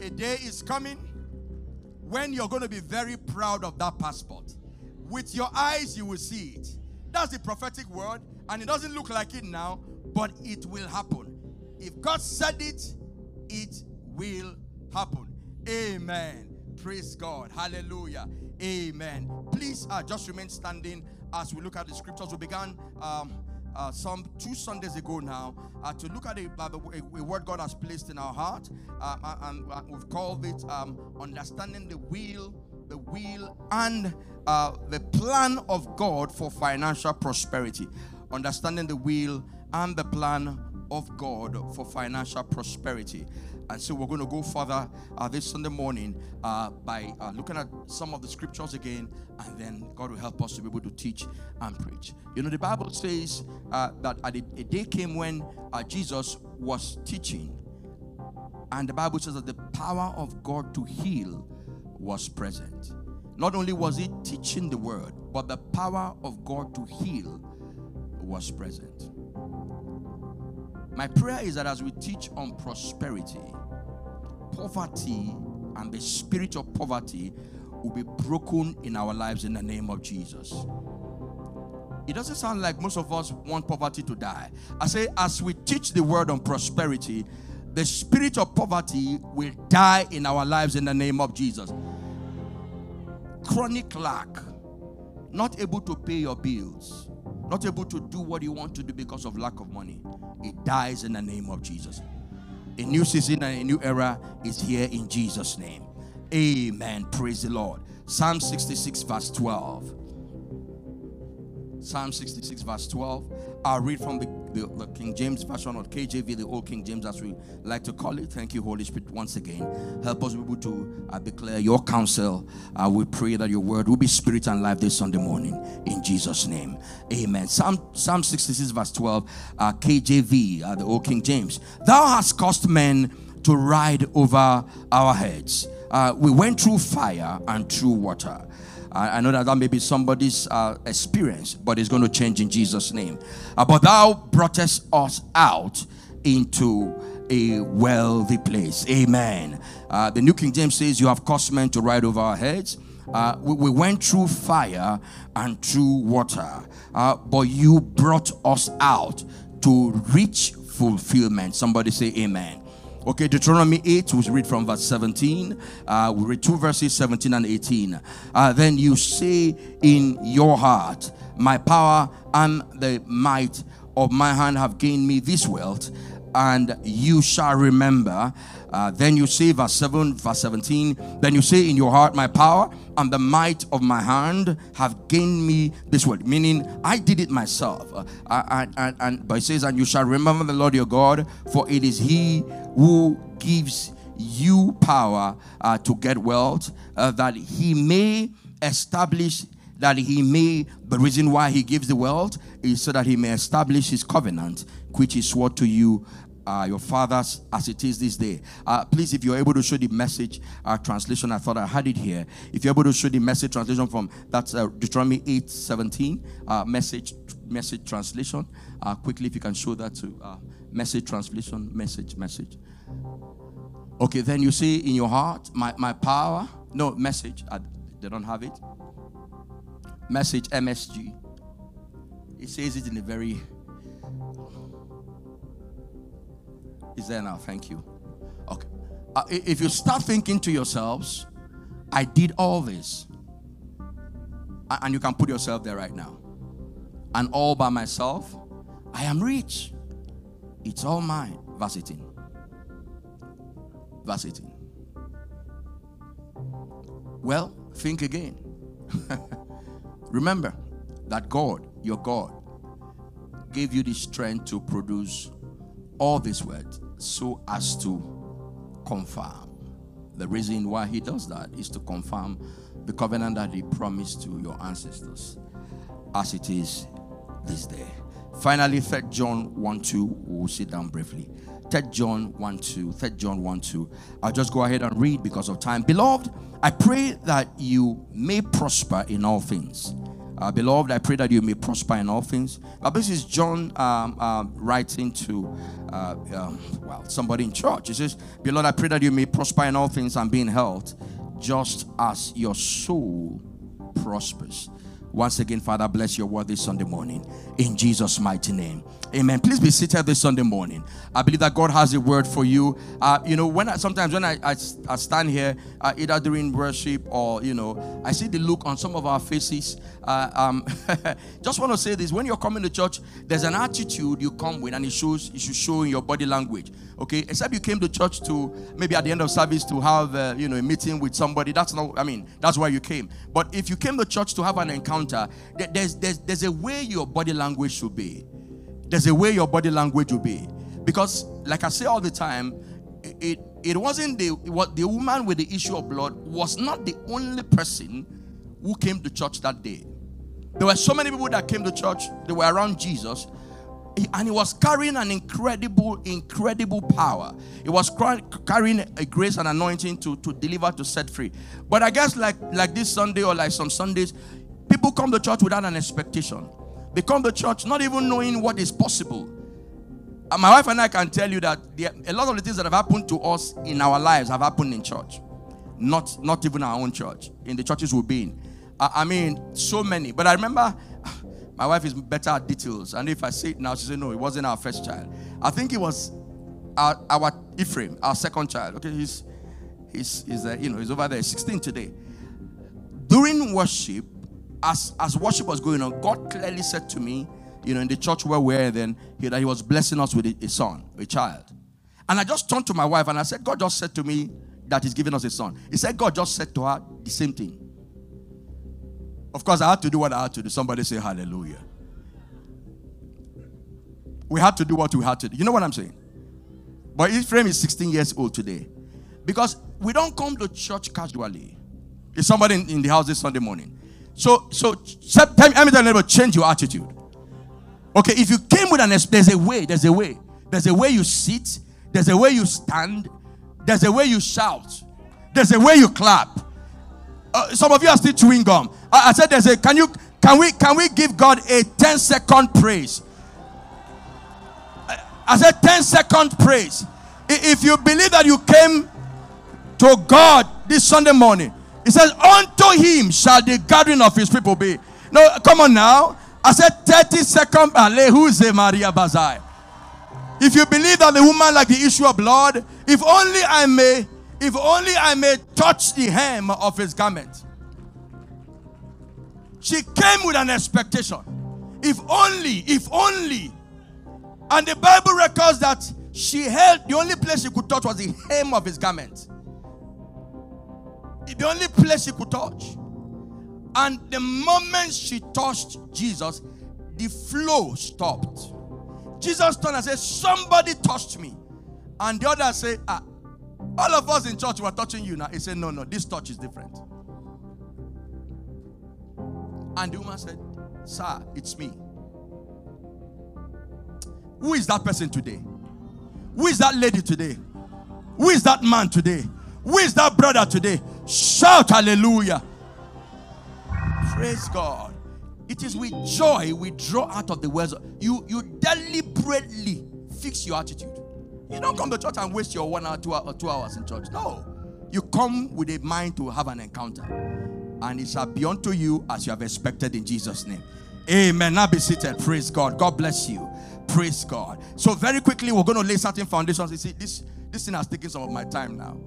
A day is coming when you're going to be very proud of that passport. With your eyes, you will see it. That's the prophetic word, and it doesn't look like it now, but it will happen. If God said it, it will happen. Amen. Praise God. Hallelujah. Amen. Please uh, just remain standing as we look at the scriptures. We began um, uh, some two Sundays ago now uh, to look at a, uh, a, a, word God has placed in our heart, um, uh, and uh, we've called it um, understanding the will, the will, and uh, the plan of God for financial prosperity. Understanding the will and the plan of God for financial prosperity. And so we're going to go further uh, this Sunday morning uh, by uh, looking at some of the scriptures again, and then God will help us to be able to teach and preach. You know, the Bible says uh, that a, a, day came when uh, Jesus was teaching, and the Bible says that the power of God to heal was present. Not only was he teaching the word, but the power of God to heal was present. My prayer is that as we teach on prosperity, poverty and the spirit of poverty will be broken in our lives in the name of Jesus. It doesn't sound like most of us want poverty to die. I say, as we teach the word on prosperity, the spirit of poverty will die in our lives in the name of Jesus. Chronic lack, not able to pay your bills, not able to do what you want to do because of lack of money, it dies in the name of Jesus. A new season and a new era is here in Jesus' name. Amen. Praise the Lord. Psalm 66, verse 12. Psalm 66, verse 12. I'll read from the, the, the, King James Version or KJV, the Old King James, as we like to call it. Thank you, Holy Spirit, once again. Help us be able to uh, declare your counsel. Uh, we pray that your word will be spirit and life this Sunday morning. In Jesus' name. Amen. Psalm, Psalm 66, verse 12, uh, KJV, uh, the Old King James. Thou hast caused men to ride over our heads. Uh, we went through fire and through water I, know that that may be somebody's uh, experience, but it's going to change in Jesus' name. Uh, but thou broughtest us out into a wealthy place. Amen. Uh, the New King James says, You have caused men to ride over our heads. Uh, we, we, went through fire and through water, uh, but you brought us out to reach fulfillment. Somebody say, Amen. Okay, Deuteronomy 8, we read from verse 17. Uh, we read two verses 17 and 18. Uh, then you say in your heart, My power and the might of my hand have gained me this wealth, and you shall remember. Uh, then you say, verse 7, verse 17, then you say, In your heart, my power and the might of my hand have gained me this word, meaning I did it myself. Uh, and, and, and, but it says, And you shall remember the Lord your God, for it is He who gives you power uh, to get wealth, uh, that He may establish that he may, the reason why he gives the wealth is so that he may establish his covenant, which is what to you uh, your fathers as it is this day. Uh, please, if you're able to show the message uh, translation, I thought I had it here. If you're able to show the message translation from that's uh, Deuteronomy 8 17, uh, message message translation. Uh, quickly, if you can show that to message translation, message, message. Okay, then you see in your heart, my, my power. No, message. they don't have it. Message, MSG. It says it in a very Is there now? Thank you. Okay. Uh, if you start thinking to yourselves, I did all this, and you can put yourself there right now, and all by myself, I am rich. It's all mine. Verse 18. Verse 18. Well, think again. Remember that God, your God, gave you the strength to produce all this words so as to confirm. The reason why he does that is to confirm the covenant that he promised to your ancestors as it is this day. Finally, 3 John 1 2, we'll sit down briefly. 3 John 1 2, 3 John 1 2. I'll just go ahead and read because of time. Beloved, I pray that you may prosper in all things Uh, beloved, I pray that you may prosper in all things. But this is John um, um, writing to uh, um, well somebody in church. He says, Beloved, I pray that you may prosper in all things and be in health, just as your soul prospers. Once again, Father, bless your word this Sunday morning in Jesus' mighty name. Amen. Please be seated this Sunday morning. I believe that God has a word for you. Uh, you know, when I, sometimes when I, I, I stand here, uh, either during worship or you know, I see the look on some of our faces. Uh, um, just want to say this: when you're coming to church, there's an attitude you come with, and it shows. It should show in your body language. Okay, except you came to church to maybe at the end of service to have uh, you know a meeting with somebody. That's not. I mean, that's why you came. But if you came to church to have an encounter, there's there's there's a way your body language should be. There's a way your body language will be. Because, like I say all the time, it, it wasn't the what the woman with the issue of blood was not the only person who came to church that day. There were so many people that came to church, they were around Jesus, and he was carrying an incredible, incredible power. He was carrying a grace and anointing to, to deliver, to set free. But I guess, like, like this Sunday or like some Sundays, people come to church without an expectation. They come to church not even knowing what is possible. And my wife and I can tell you that a lot of the things that have happened to us in our lives have happened in church. Not, not even our own church, in the churches we've been. I, I mean, so many. But I remember my wife is better at details. And if I say it now, she said, no, it wasn't our first child. I think it was our, our Ephraim, our second child. Okay, he's, he's, he's uh, you know, he's over there, 16 today. During worship, as as worship was going on, God clearly said to me, you know, in the church where we are then, he, that He was blessing us with a, a, son, a child. And I just turned to my wife and I said, God just said to me that He's giving us a son. He said, God just said to her the same thing. Of course, I had to do what I had to do. Somebody say hallelujah. We had to do what we had to do. You know what I'm saying? But Ephraim is 16 years old today. Because we don't come to church casually. Is somebody in, in the house this Sunday morning? So, so me tell you, change your attitude. Okay, if you came with an, there's a way, there's a way, there's a way you sit, there's a way you stand, there's a way you shout, there's a way you clap. Uh, some of you are still chewing gum. I, I said, there's a. Can you? Can we? Can we give God a 10 second praise? I, I said 10 second praise. If you believe that you came to God this Sunday morning he says, Unto him shall the gathering of his people be. No, come on now. I said 30 second Alehuze Maria Bazai. If you believe that the woman like the issue of blood, if only I may, if only I may touch the hem of his garment. She came with an expectation. If only, if only. And the Bible records that she held the only place she could touch was the hem of his garment the only place she could touch. And the moment she touched Jesus, the flow stopped. Jesus turned and said, Somebody touched me. And the other said, ah, All of us in church were touching you now. He said, No, no, this touch is different. And the woman said, Sir, it's me. Who is that person today? Who is that lady today? Who is that man today? Who is that brother today? Shout hallelujah. Praise God. It is with joy we draw out of the words. You you deliberately fix your attitude. You don't come to church and waste your one hour, two, hour, two hours in church. No. You come with a mind to have an encounter. And it shall be unto you as you have expected in Jesus' name. Amen. Now be seated. Praise God. God bless you. Praise God. So very quickly, we're going to lay certain foundations. You see, this this thing has taken some of my time now.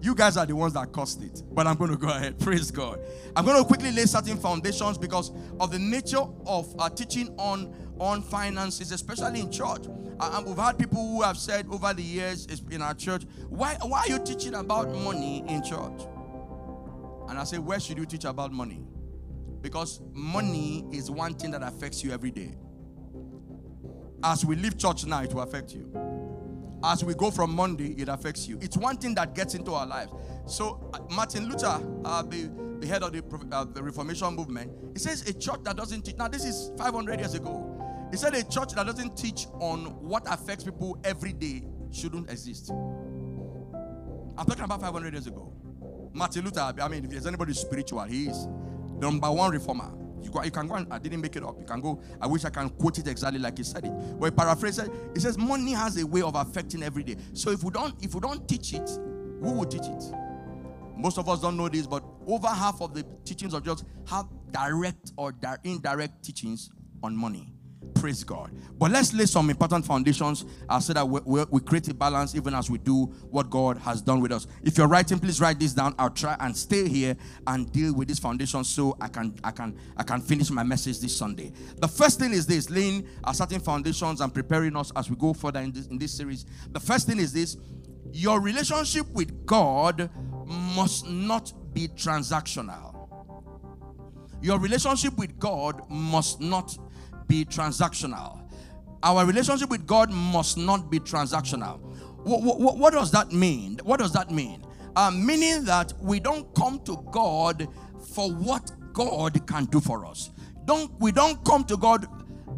You guys are the ones that caused it. But I'm going to go ahead. Praise God. I'm going to quickly lay certain foundations because of the nature of uh, teaching on, on finances, especially in church. Uh, we've had people who have said over the years in our church, why, why are you teaching about money in church? And I say, where should you teach about money? Because money is one thing that affects you every day. As we leave church now, it will affect you as we go from Monday, it affects you. It's one thing that gets into our lives. So, uh, Martin Luther, uh, the, the head of the, uh, the Reformation movement, he says a church that doesn't teach. Now, this is 500 years ago. He said a church that doesn't teach on what affects people every day shouldn't exist. I'm talking about 500 years ago. Martin Luther, I mean, if there's anybody spiritual, he is number one reformer. You, go, you can go and I didn't make it up. You can go. I wish I can quote it exactly like he said it. But paraphrase it. It says money has a way of affecting every day. So if we don't, if we don't teach it, who will teach it? Most of us don't know this, but over half of the teachings of just have direct or indirect teachings on money. Praise God. But let's lay some important foundations uh, so that we, we, we, create a balance even as we do what God has done with us. If you're writing, please write this down. I'll try and stay here and deal with this foundation so I can I can I can finish my message this Sunday. The first thing is this: laying a certain foundations and preparing us as we go further in this, in this series. The first thing is this: your relationship with God must not be transactional. Your relationship with God must not be transactional. Our relationship with God must not be transactional. What, what, what does that mean? What does that mean? Uh, meaning that we don't come to God for what God can do for us. Don't we don't come to God.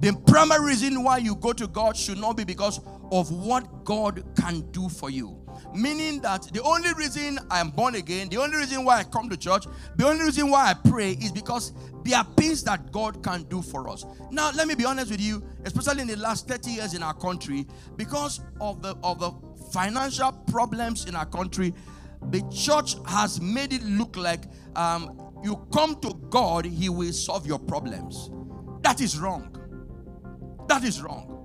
The primary reason why you go to God should not be because of what God can do for you. Meaning that the only reason I'm born again, the only reason why I come to church, the only reason why I pray is because there are things that God can do for us. Now, let me be honest with you, especially in the last 30 years in our country, because of the of the financial problems in our country, the church has made it look like um, you come to God, He will solve your problems. That is wrong. That is wrong.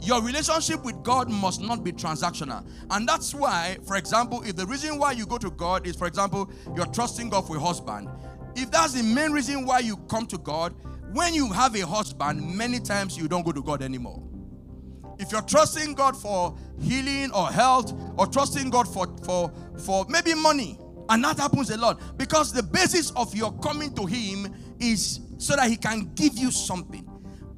Your relationship with God must not be transactional. And that's why, for example, if the reason why you go to God is, for example, you're trusting God for a husband, if that's the main reason why you come to God, when you have a husband, many times you don't go to God anymore. If you're trusting God for healing or health, or trusting God for, for, for maybe money, and that happens a lot because the basis of your coming to Him is so that He can give you something.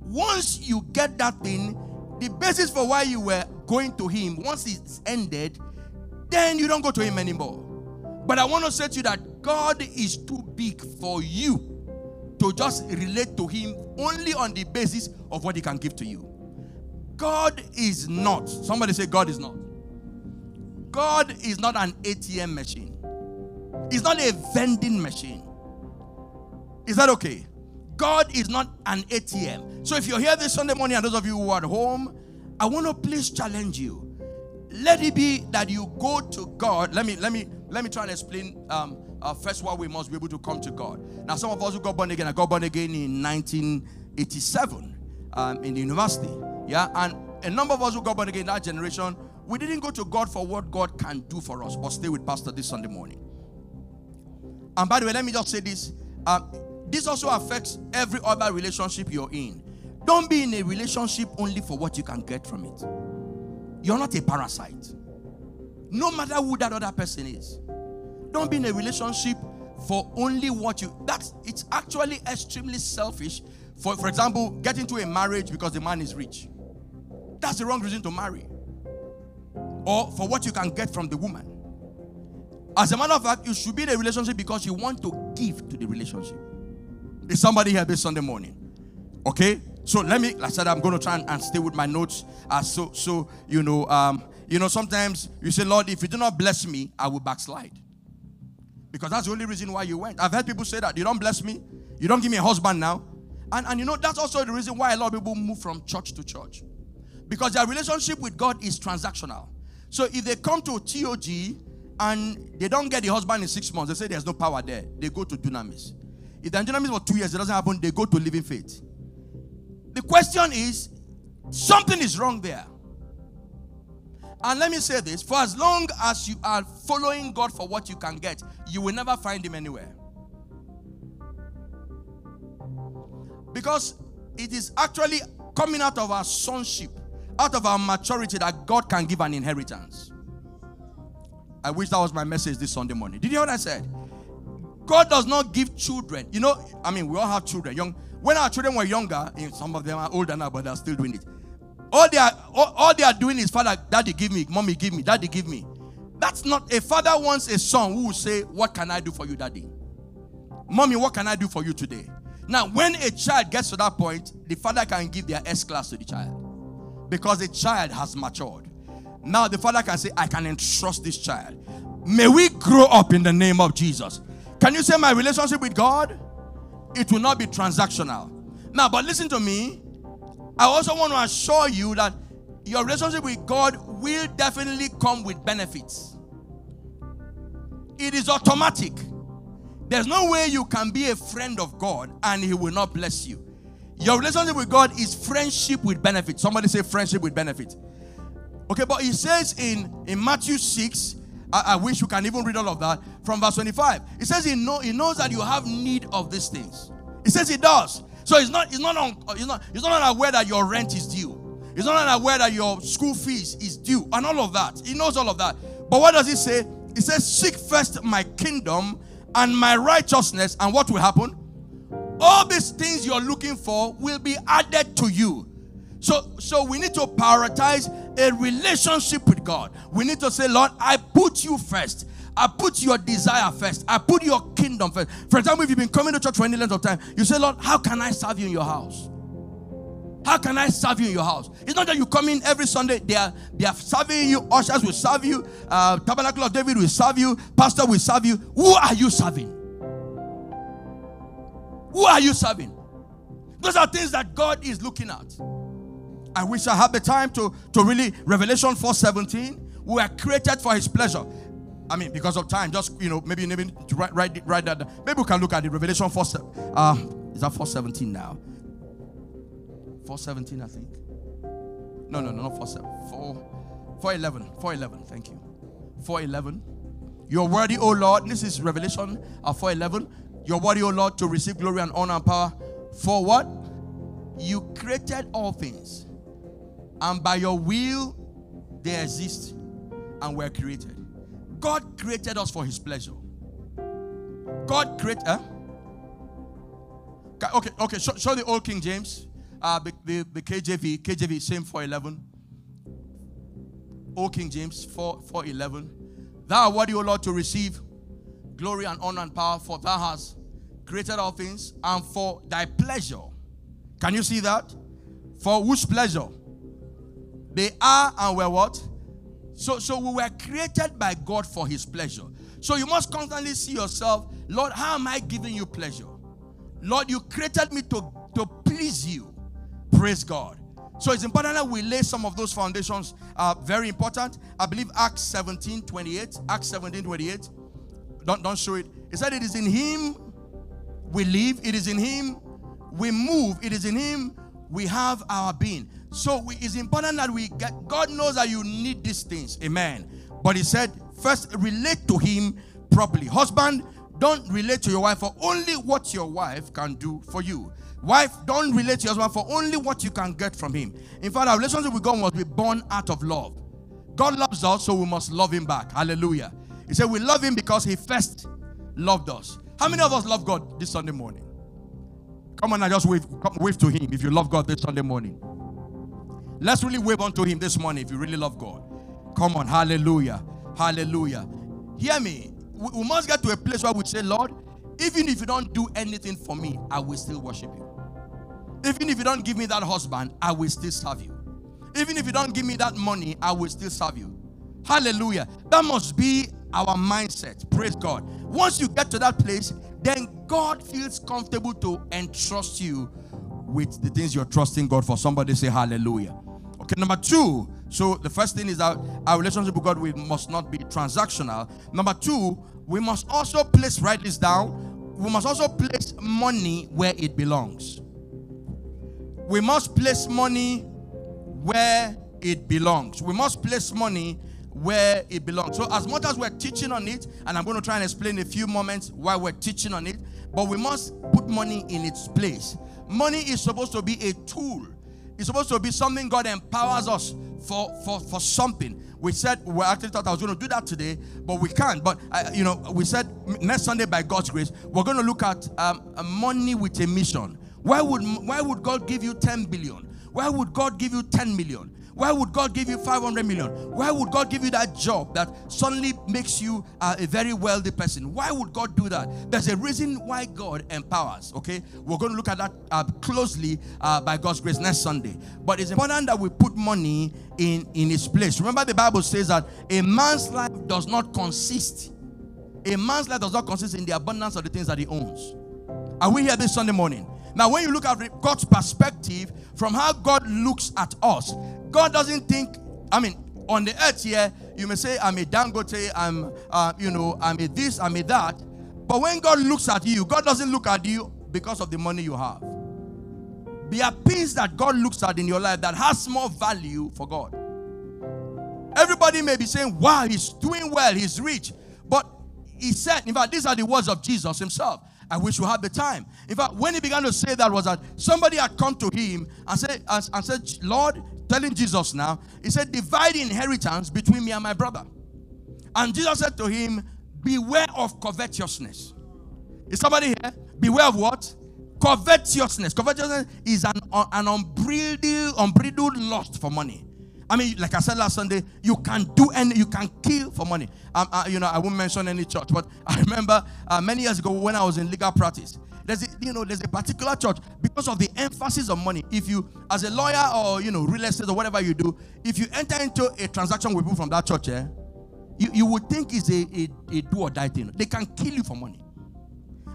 Once you get that thing, the basis for why you were going to him, once it's ended, then you don't go to him anymore. But I want to say to you that God is too big for you to just relate to him only on the basis of what he can give to you. God is not, somebody say, God is not. God is not an ATM machine, It's not a vending machine. Is that okay? God is not an ATM. So if you're here this Sunday morning, and those of you who are at home, I want to please challenge you. Let it be that you go to God. Let me let me let me try and explain um, uh, first why we must be able to come to God. Now, some of us who got born again, I got born again in 1987 um, in the university. Yeah, and a number of us who got born again in that generation, we didn't go to God for what God can do for us, but stay with Pastor this Sunday morning. And by the way, let me just say this. Um, this also affects every other relationship you're in. Don't be in a relationship only for what you can get from it. You're not a parasite. No matter who that other person is. Don't be in a relationship for only what you that's it's actually extremely selfish. For for example, get into a marriage because the man is rich. That's the wrong reason to marry. Or for what you can get from the woman. As a matter of fact, you should be in a relationship because you want to give to the relationship. Is somebody here this Sunday morning? Okay. So let me. Like I said, I'm going to try and, and stay with my notes. Uh, so so you know um you know sometimes you say, Lord, if you do not bless me, I will backslide. Because that's the only reason why you went. I've heard people say that you don't bless me, you don't give me a husband now, and and you know that's also the reason why a lot of people move from church to church, because their relationship with God is transactional. So if they come to TOG and they don't get the husband in six months, they say there's no power there. They go to Dunamis. If the Dunamis for two years, it doesn't happen, they go to living faith. The question is, something is wrong there. And let me say this for as long as you are following God for what you can get, you will never find Him anywhere. Because it is actually coming out of our sonship, out of our maturity, that God can give an inheritance. I wish that was my message this Sunday morning. Did you hear what I said? God does not give children. You know, I mean, we all have children. Young. When our children were younger, and some of them are older now, but they're still doing it. All they are, all, all they are doing is, Father, Daddy, give me, Mommy, give me, Daddy, give me. That's not a father wants a son who will say, What can I do for you, Daddy? Mommy, what can I do for you today? Now, when a child gets to that point, the father can give their S class to the child because the child has matured. Now, the father can say, I can entrust this child. May we grow up in the name of Jesus. Can you say my relationship with God? It will not be transactional. Now, but listen to me. I also want to assure you that your relationship with God will definitely come with benefits. It is automatic. There's no way you can be a friend of God and He will not bless you. Your relationship with God is friendship with benefit. Somebody say friendship with benefit. Okay, but He says in, in Matthew 6, I, I, wish you can even read all of that from verse 25. It says he, know, he knows that you have need of these things. He says he does. So he's not, he's not, on, he's not, he's not aware that your rent is due. He's not aware that your school fees is due and all of that. He knows all of that. But what does he say? He says, Seek first my kingdom and my righteousness, and what will happen? All these things you're looking for will be added to you. So, so we need to prioritize a relationship with God. We need to say, Lord, I put you first. I put your desire first. I put your kingdom first. For example, if you've been coming to church for any length of time, you say, Lord, how can I serve you in your house? How can I serve you in your house? It's not that you come in every Sunday, they are, they are serving you, ushers will serve you, uh, Tabernacle of David will serve you, pastor will serve you. Who are you serving? Who are you serving? Those are things that God is looking at. I wish I had the time to, to really, Revelation 4.17, we are created for his pleasure. I mean, because of time, just, you know, maybe, maybe to write, write, write that. Maybe we can look at the Revelation 4, uh, is that 4.17 now? 417, I think. No, no, no, not 47. 4, 411. 411. Thank you. 411. You're worthy, O Lord. This is Revelation of 411. You're worthy, O Lord, to receive glory and honor and power. For what? You created all things. And by your will, they exist and were created. God created us for his pleasure. God created. Eh? Okay, okay, show, show the old King James. Uh, the, the, the KJV, KJV, same 411. Old King James, 4, 411. Thou art worthy, O Lord, to receive glory and honor and power, for thou hast created all things, and for thy pleasure. Can you see that? For whose pleasure? They are and were what? So, so we were created by God for his pleasure. So you must constantly see yourself, Lord, how am I giving you pleasure? Lord, you created me to, to please you. Praise God. So it's important that we lay some of those foundations. Uh, very important. I believe Acts 17 28. Acts 17 28. Don't, don't show it. It said, It is in Him we live, it is in Him we move, it is in Him we have our being. So we, it's important that we get, God knows that you need these things. Amen. But He said, First, relate to Him properly. Husband, don't relate to your wife for only what your wife can do for you. Wife, don't relate to your husband for only what you can get from him. In fact, our relationship with God must be born out of love. God loves us, so we must love him back. Hallelujah. He said, We love him because he first loved us. How many of us love God this Sunday morning? Come on and just wave, wave to him if you love God this Sunday morning. Let's really wave unto him this morning if you really love God. Come on, hallelujah. Hallelujah. Hear me. We, we must get to a place where we say, Lord, even if you don't do anything for me, I will still worship you. Even if you don't give me that husband, I will still serve you. Even if you don't give me that money, I will still serve you. Hallelujah. That must be our mindset. Praise God. Once you get to that place, then God feels comfortable to entrust you with the things you're trusting God for. Somebody say hallelujah. Okay, number two. So the first thing is that our relationship with God we must not be transactional. Number two, we must also place, write this down. We must also place money where it belongs we must place money where it belongs. We must place money where it belongs. So, as much as we're teaching on it, and I'm going to try and explain a few moments why we're teaching on it, but we must put money in its place. Money is supposed to be a tool, it's supposed to be something God empowers us for, for, for something. We said we actually thought I was going to do that today, but we can't. But uh, you know, we said next Sunday by God's grace, we're going to look at um, money with a mission. Why would, why would God give you 10 billion? Why would God give you 10 million? Why would God give you 500 million? Why would God give you that job that suddenly makes you uh, a very wealthy person? Why would God do that? There's a reason why God empowers, okay? We're going to look at that uh, closely uh, by God's grace next Sunday. But it's important that we put money in, in its place. Remember, the Bible says that a man's life does not consist, a man's life does not consist in the abundance of the things that he owns. Are we here this Sunday morning? Now, when you look at God's perspective from how God looks at us, God doesn't think, I mean, on the earth here, you may say, I'm a Dangote, I'm, uh, you know, I'm a this, I'm a that. But when God looks at you, God doesn't look at you because of the money you have. There are things that God looks at in your life that has more value for God. Everybody may be saying, wow, he's doing well, he's rich. But he said, in fact, these are the words of Jesus himself. I wish we had the time. In fact, when he began to say that, was that somebody had come to him and said, and, and said, Lord, telling Jesus now, he said, divide inheritance between me and my brother. And Jesus said to him, Beware of covetousness. Is somebody here? Beware of what? Covetousness. Covetousness is an, an unbridled, unbridled lust for money. I mean, like I said last Sunday, you can do any, you can kill for money. Um, uh, you know, I won't mention any church, but I remember uh, many years ago when I was in legal practice. There's a, you know, there's a particular church because of the emphasis on money. If you, as a lawyer or you know, real estate or whatever you do, if you enter into a transaction with people from that church, eh, you, you would think it's a, a, a do or die thing. They can kill you for money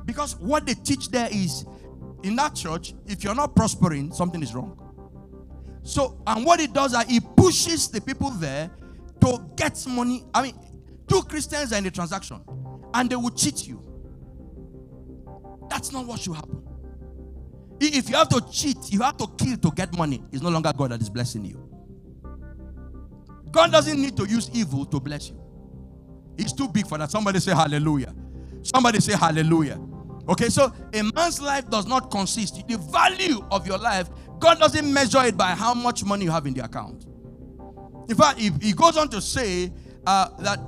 because what they teach there is in that church, if you're not prospering, something is wrong. So, and what it does is it pushes the people there to get money. I mean, two Christians are in a transaction and they will cheat you. That's not what should happen. If you have to cheat, you have to kill to get money, it's no longer God that is blessing you. God doesn't need to use evil to bless you. He's too big for that. Somebody say hallelujah. Somebody say hallelujah. Okay, so a man's life does not consist. The value of your life God doesn't measure it by how much money you have in the account. In fact, he, he goes on to say uh, that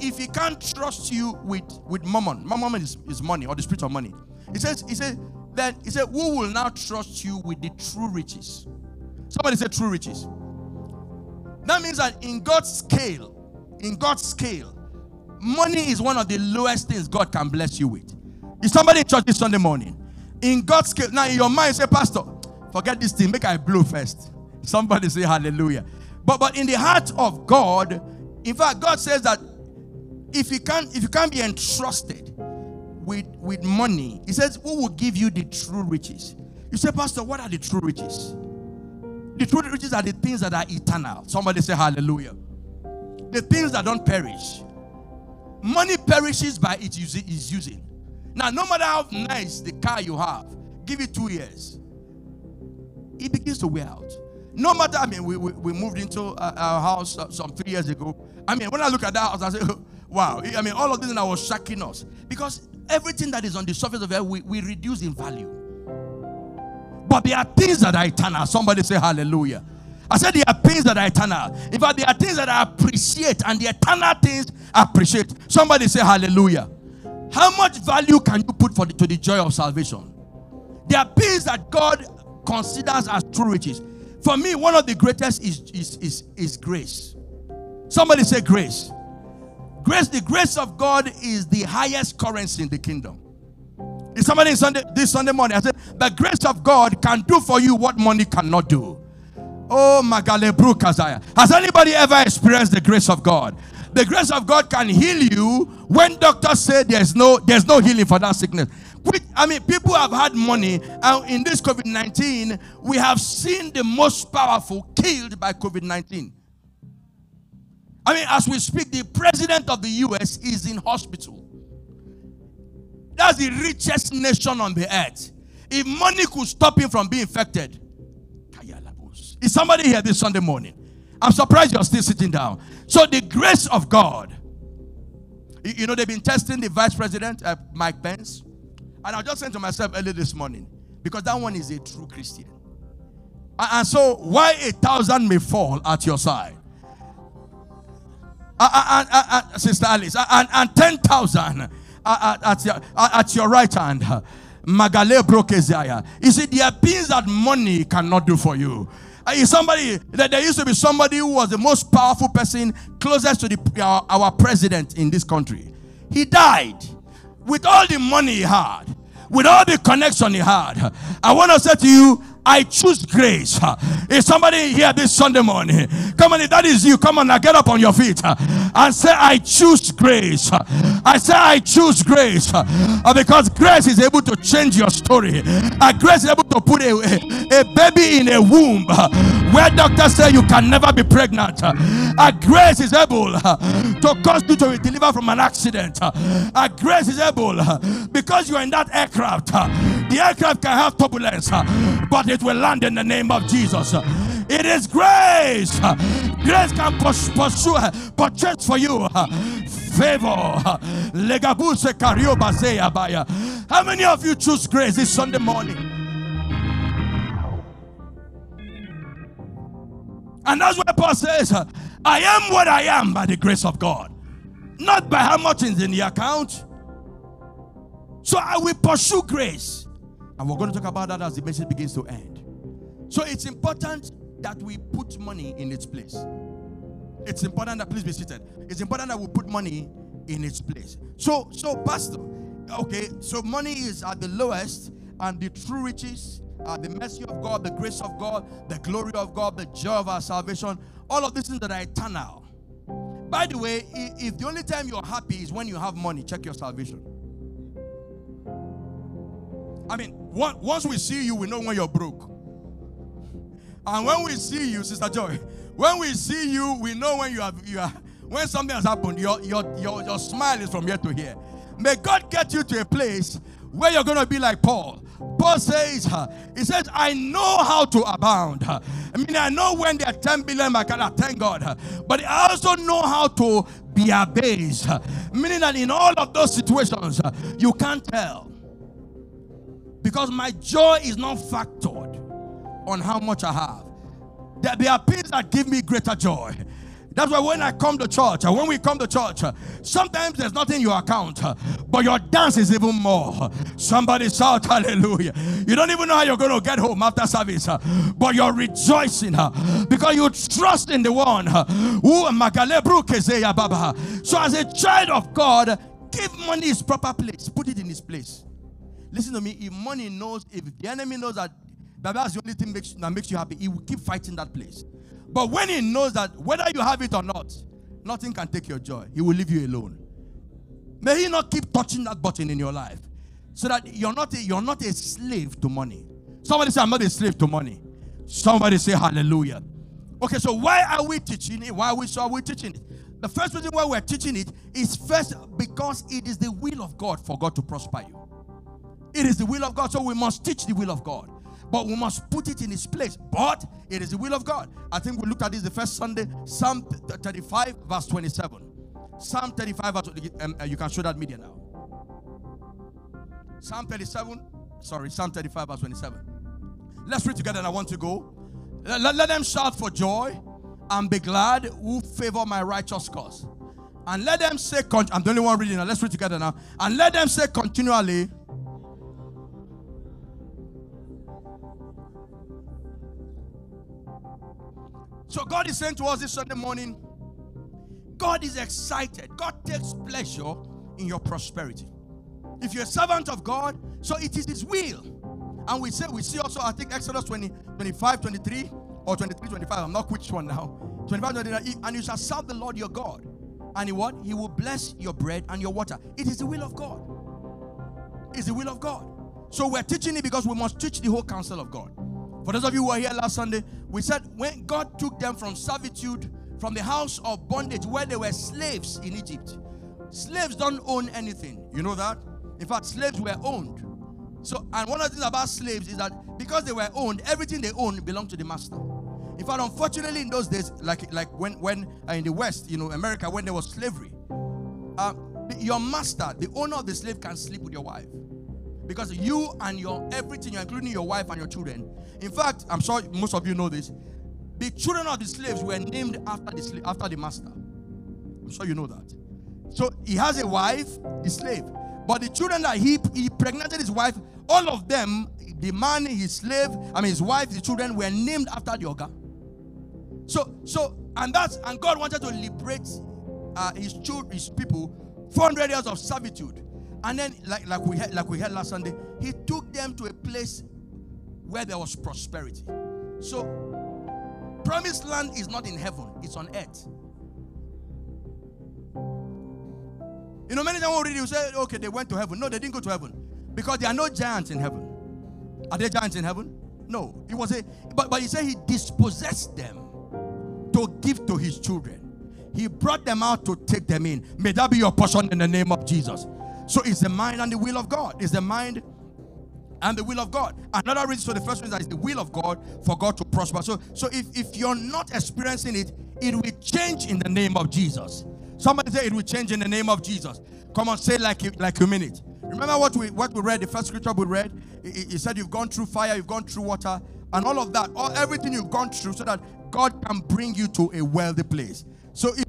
if he can't trust you with, with mammon, mammon is, is money or the spirit of money. He says, he said, then he said, who will now trust you with the true riches? Somebody said true riches. That means that in God's scale, in God's scale, money is one of the lowest things God can bless you with. Is somebody in church this Sunday morning? In God's scale, now in your mind, say, Pastor, Forget this thing. Make I blow first. Somebody say hallelujah. But but in the heart of God, in fact, God says that if you can't if you can't be entrusted with with money, He says, "Who will give you the true riches?" You say, Pastor, what are the true riches? The true riches are the things that are eternal. Somebody say hallelujah. The things that don't perish. Money perishes by its using. Now, no matter how nice the car you have, give it two years it begins to wear out. No matter, I mean, we, we, we moved into our house uh, some three years ago. I mean, when I look at that house, I say, wow. I mean, all of this now was shocking us because everything that is on the surface of it, we, we reduce in value. But there are things that are eternal. Somebody say hallelujah. I said there are things that are eternal. In fact, there are things that I appreciate, and the eternal things I appreciate. Somebody say hallelujah. How much value can you put for the, to the joy of salvation? There are things that God considers as true riches. For me, one of the greatest is, is, is, is grace. Somebody say grace. Grace, the grace of God is the highest currency in the kingdom. Is somebody Sunday, this Sunday morning? I said, the grace of God can do for you what money cannot do. Oh, Magalebru Kazaya. Has anybody ever experienced the grace of God? The grace of God can heal you when doctors say there's no there's no healing for that sickness. Which, I mean, people have had money, and in this COVID 19, we have seen the most powerful killed by COVID 19. I mean, as we speak, the president of the US is in hospital. That's the richest nation on the earth. If money could stop him from being infected, is somebody here this Sunday morning? I'm surprised you're still sitting down. So, the grace of God. You know, they've been testing the vice president, uh, Mike Pence. And I just said to myself early this morning, because that one is a true Christian. And so, why a thousand may fall at your side, and, and, and, Sister Alice, and, and 10,000 at your, at your right hand. Magale Brokezaya. You see, there are things that money cannot do for you. Uh, is somebody that there used to be somebody who was the most powerful person closest to the, our, our president in this country. He died with all the money he had with all the connection he had. I want to say to you, I choose grace. Is somebody here this Sunday morning? Come on, if that is you, come on now, get up on your feet and say, I choose grace. I say, I choose grace uh, because grace is able to change your story. Uh, grace is able to put a, a, baby in a womb uh, where doctors say you can never be pregnant. A grace is able to cause you to be delivered from an accident. grace is able because you are in that aircraft. The aircraft can have turbulence, but it will land in the name of Jesus. It is grace. Grace can pursue, purchase for you favor. How many of you choose grace this Sunday morning? And that's why Paul says, I am what I am by the grace of God, not by how much is in the account. So I will pursue grace. And we're going to talk about that as the message begins to end. So it's important that we put money in its place. It's important that please be seated. It's important that we put money in its place. So, so pastor, okay, so money is at the lowest, and the true riches, uh, the mercy of God, the grace of God, the glory of God, the joy of our salvation, all of these things that are eternal. By the way, if the only time you're happy is when you have money, check your salvation. I mean, once we see you, we know when you're broke. And when we see you, Sister Joy, when we see you, we know when you have you are when something has happened, your your your, your smile is from here to here. May God get you to a place where you're gonna be like Paul. Paul says, He says, I know how to abound. I mean, I know when there are 10 billion, I cannot thank God. But I also know how to be abased. Meaning that in all of those situations, you can't tell. Because my joy is not factored on how much I have. There, there are things that give me greater joy. That's why when I come to church, uh, when we come to church, uh, sometimes there's nothing in your account, uh, but your dance is even more. Somebody shout hallelujah. You don't even know how you're going to get home after service, but you're rejoicing because you trust in the one who. So as a child of God, give money its proper place, put it in its place. Listen to me, if money knows, if the enemy knows that that's the only thing makes, that makes you happy. He will keep fighting that place. But when he knows that whether you have it or not, nothing can take your joy, he will leave you alone. May he not keep touching that button in your life so that you're not a, you're not a slave to money. Somebody say, I'm not a slave to money. Somebody say, Hallelujah. Okay, so why are we teaching it? Why are we so are we teaching it? The first reason why we're teaching it is first because it is the will of God for God to prosper you. It is the will of God, so we must teach the will of God but we must put it in its place. But it is the will of God. I think we looked at this the first Sunday, Psalm 35, verse 27. Psalm 35, verse, um, uh, you can show that media now. Psalm 37, sorry, Psalm 35, verse 27. Let's read together and I want to go. Let, let, let them shout for joy and be glad who favor my righteous cause. And let them say, I'm the only one reading now. Let's read together now. And let them say continually, So God is saying to us this Sunday morning, God is excited. God takes pleasure in your prosperity. If you're a servant of God, so it is His will. And we say, we see also, I think Exodus 20, 25, 23, or 23, 25, I'm not which one now. 25, 23, and you shall serve the Lord your God. And he what? He will bless your bread and your water. It is the will of God. It's the will of God. So we're teaching it because we must teach the whole counsel of God. For those of you who were here last Sunday, we said when God took them from servitude, from the house of bondage where they were slaves in Egypt. Slaves don't own anything. You know that? In fact, slaves were owned. So, and one of the things about slaves is that because they were owned, everything they owned belonged to the master. In fact, unfortunately, in those days, like like when when uh, in the West, you know, America, when there was slavery, uh, your master, the owner of the slave, can sleep with your wife because you and your everything, including your wife and your children. In fact, I'm sure most of you know this. The children of the slaves were named after the slave, after the master. I'm sure you know that. So he has a wife, the slave, but the children that he he pregnanted his wife, all of them, the man, his slave, I mean his wife, the children were named after the ogre. So so and that's and God wanted to liberate uh, his children, his people, 400 years of servitude and then, like, like we had, like we had last Sunday, he took them to a place where there was prosperity. So, promised land is not in heaven, it's on earth. You know, many times already you say, okay, they went to heaven. No, they didn't go to heaven because there are no giants in heaven. Are there giants in heaven? No. It was a, but, but he said he dispossessed them to give to his children. He brought them out to take them in. May that be your portion in the name of Jesus. So it's the mind and the will of God. It's the mind and the will of God. Another reason, so the first reason is the will of God for God to prosper. So, so if, if you're not experiencing it, it will change in the name of Jesus. Somebody say it will change in the name of Jesus. Come on, say like you, like you mean it. Remember what we what we read, the first scripture we read? He said you've gone through fire, you've gone through water, and all of that, all everything you've gone through, so that God can bring you to a wealthy place. So if